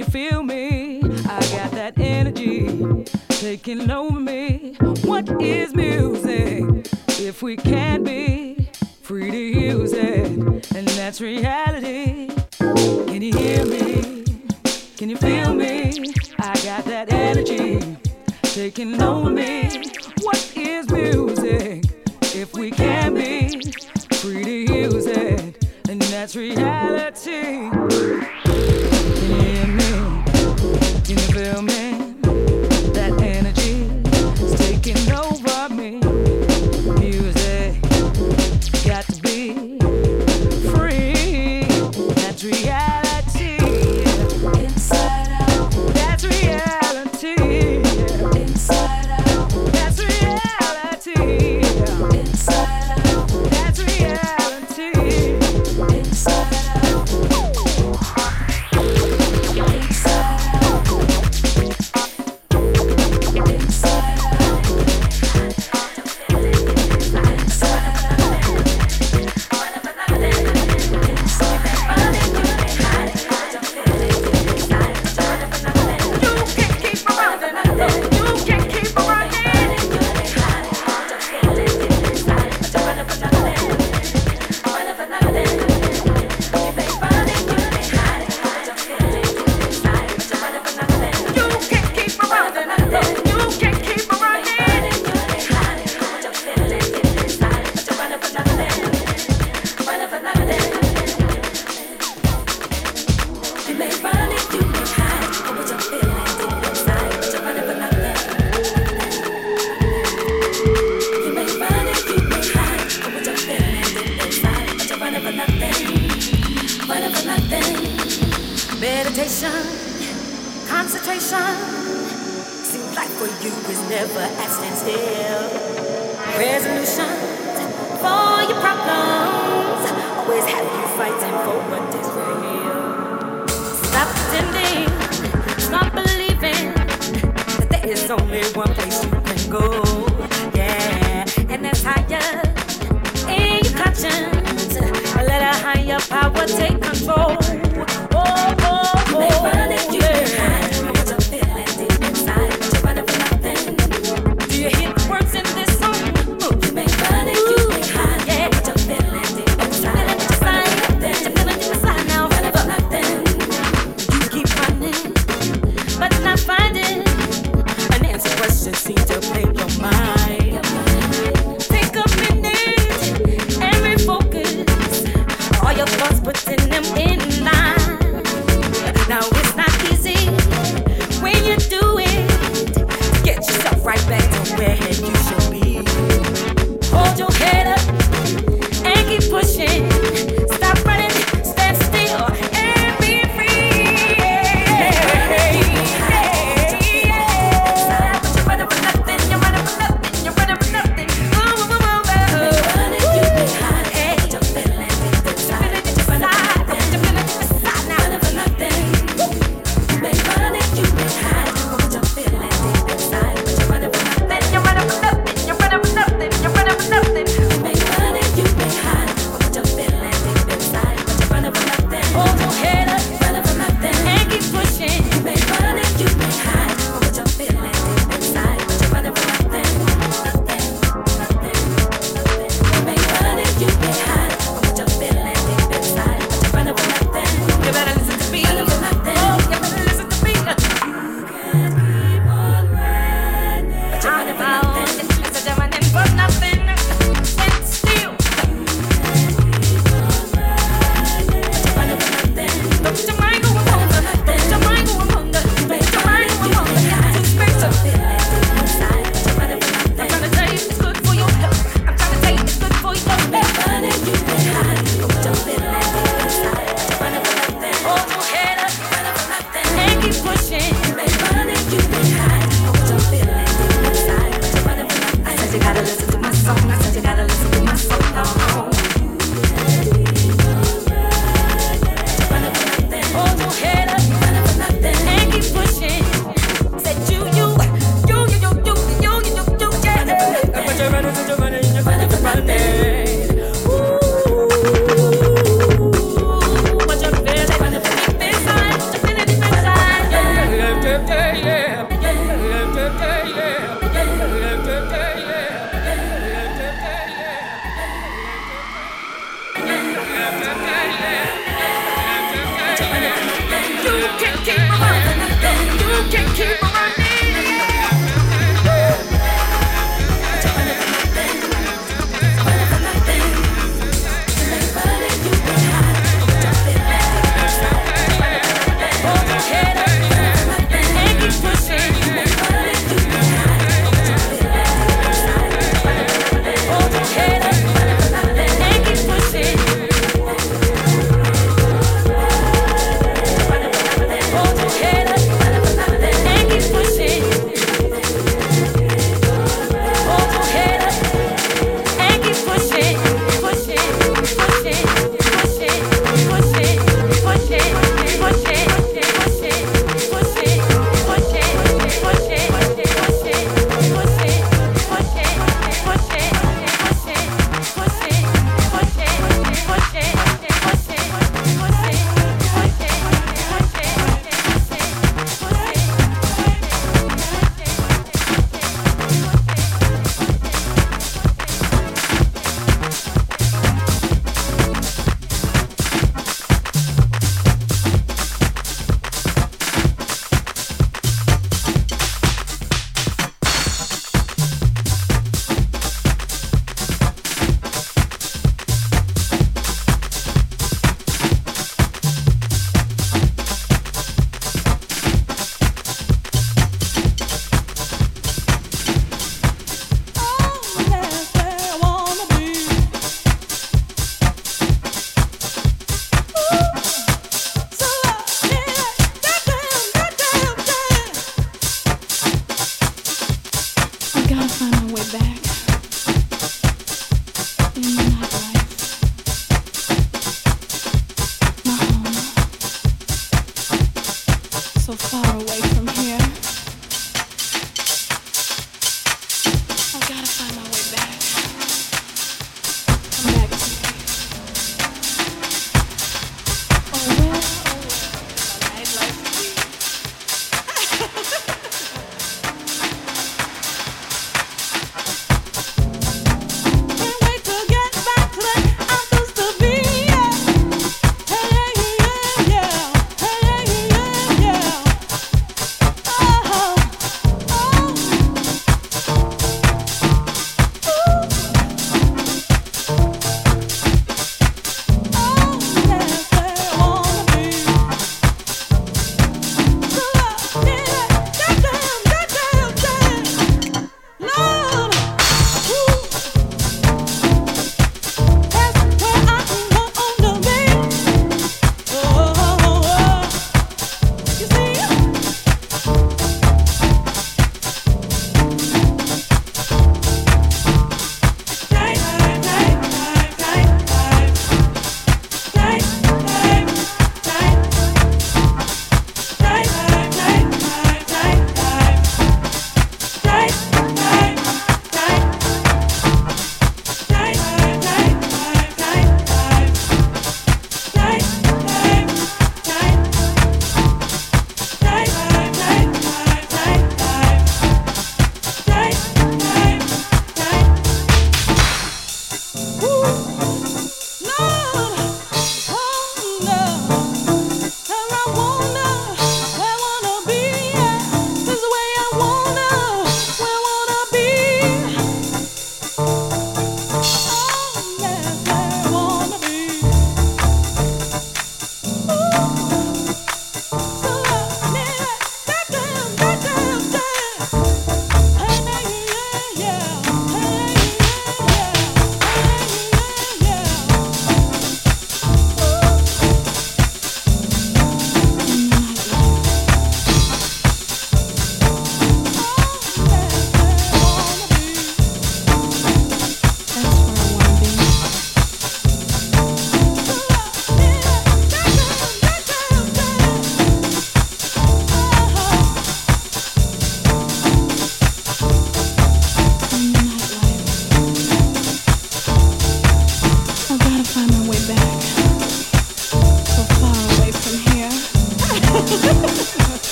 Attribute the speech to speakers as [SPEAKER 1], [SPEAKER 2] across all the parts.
[SPEAKER 1] you feel me? I got that energy taking over me. What is music if we can't be free to use it? And that's reality. Can you hear me? Can you feel me? I got that energy taking over me. what is
[SPEAKER 2] real. Stop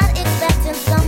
[SPEAKER 2] not
[SPEAKER 3] expecting something.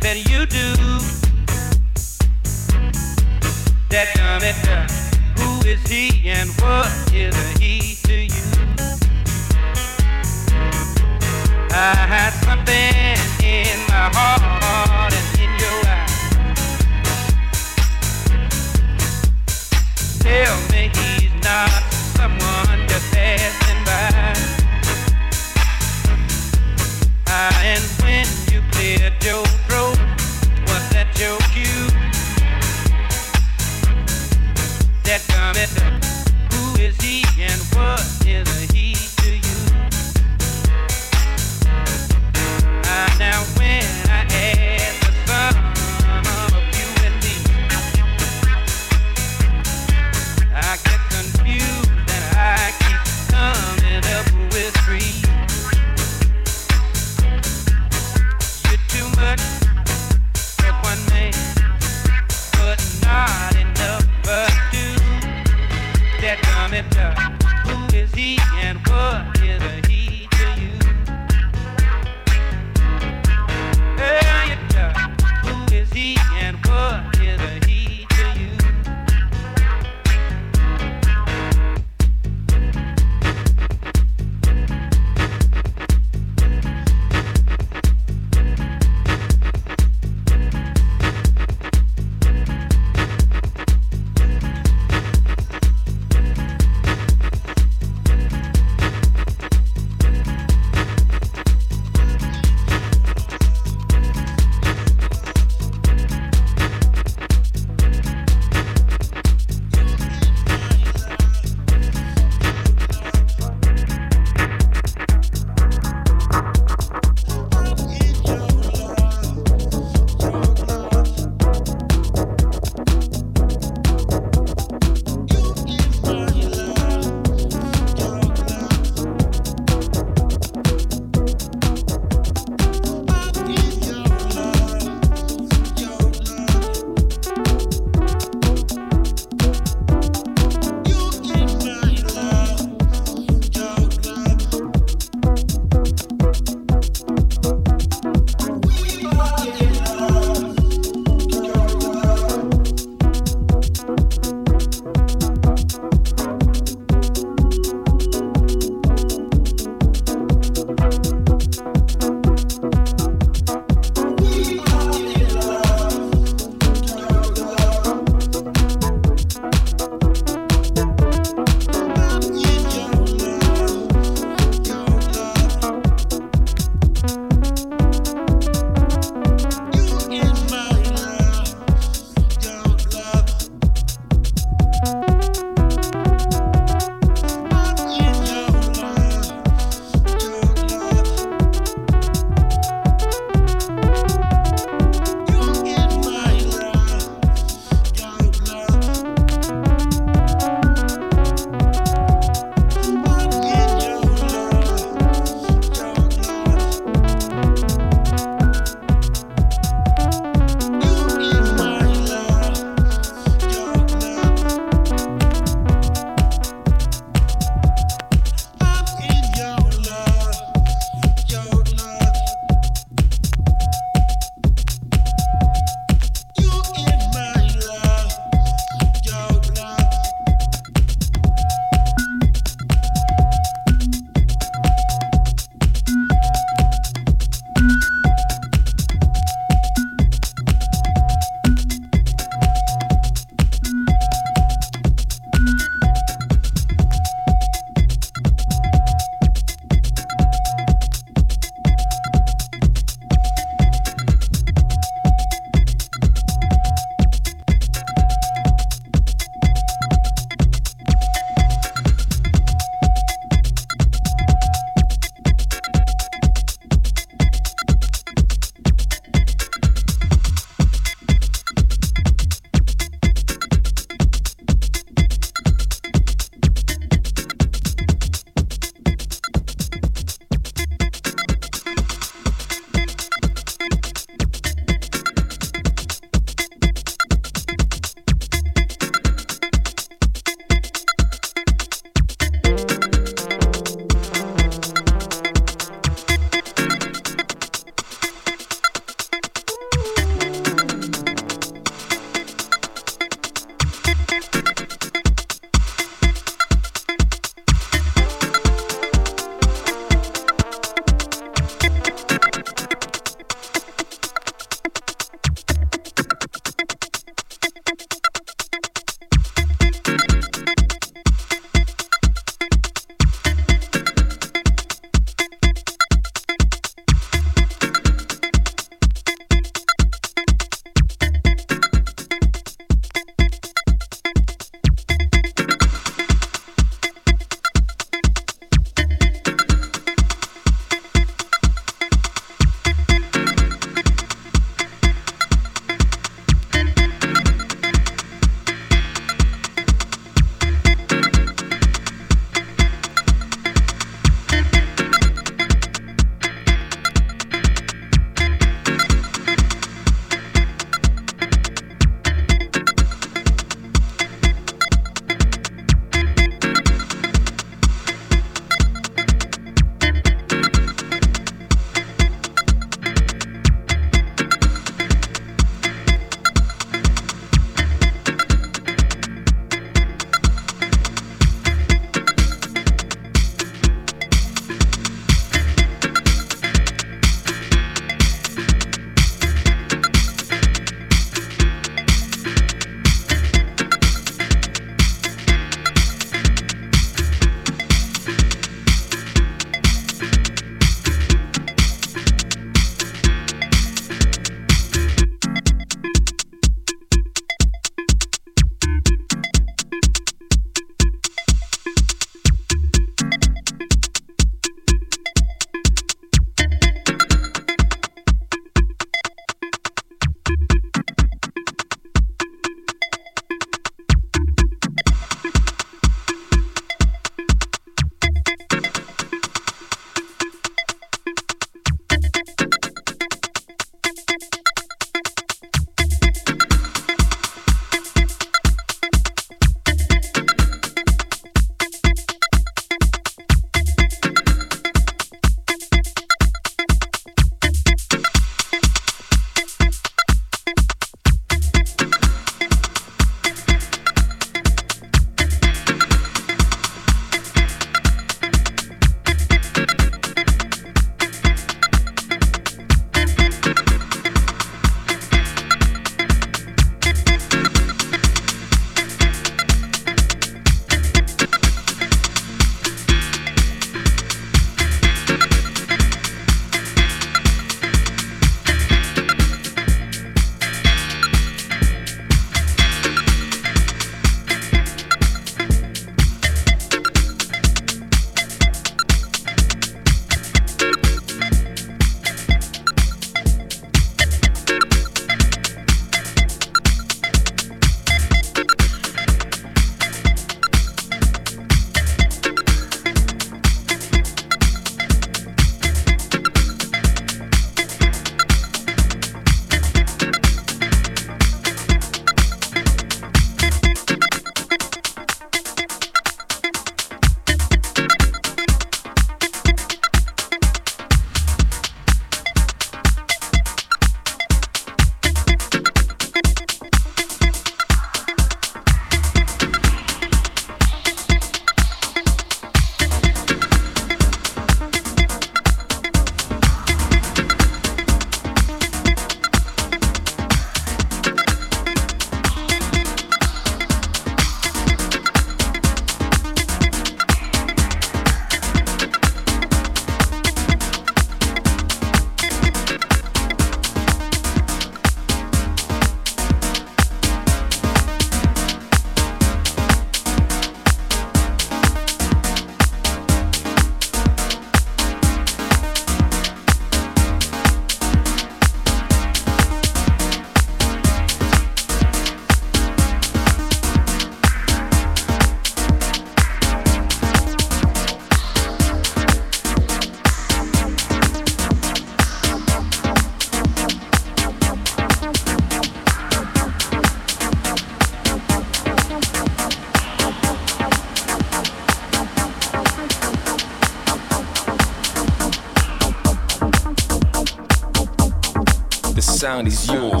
[SPEAKER 4] sound is yours.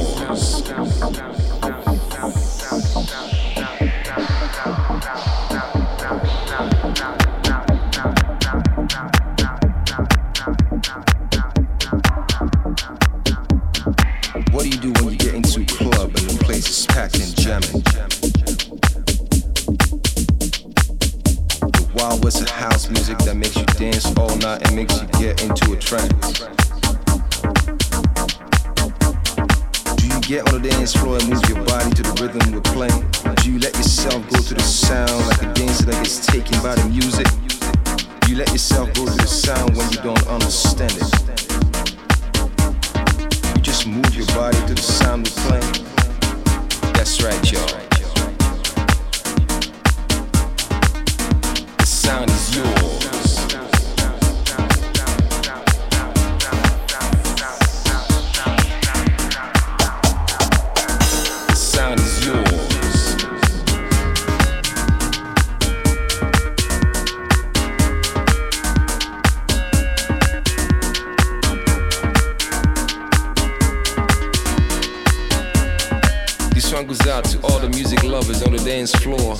[SPEAKER 4] out to all the music lovers on the dance floor.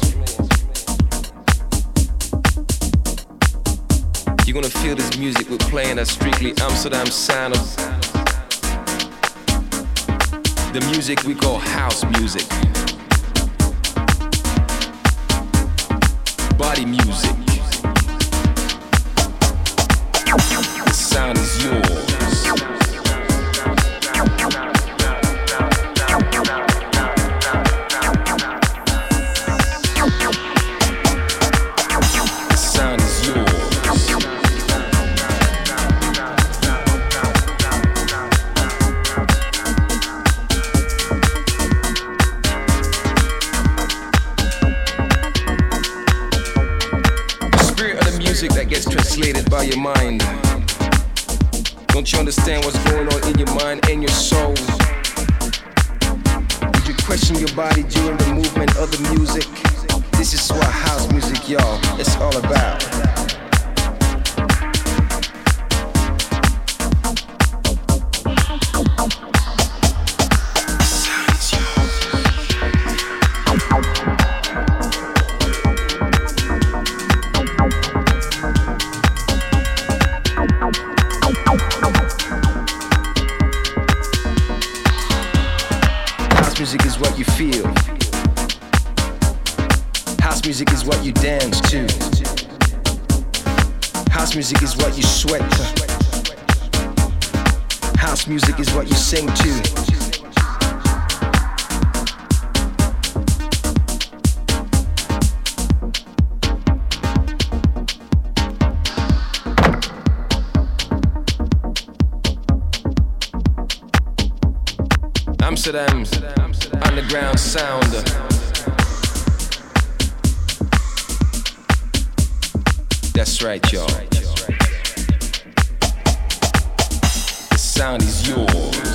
[SPEAKER 4] You're gonna feel this music we're playing that strictly Amsterdam sound of the music we call house music, body music. House music is what you sing to. Amsterdam's underground sound. That's right, y'all. sound is yours.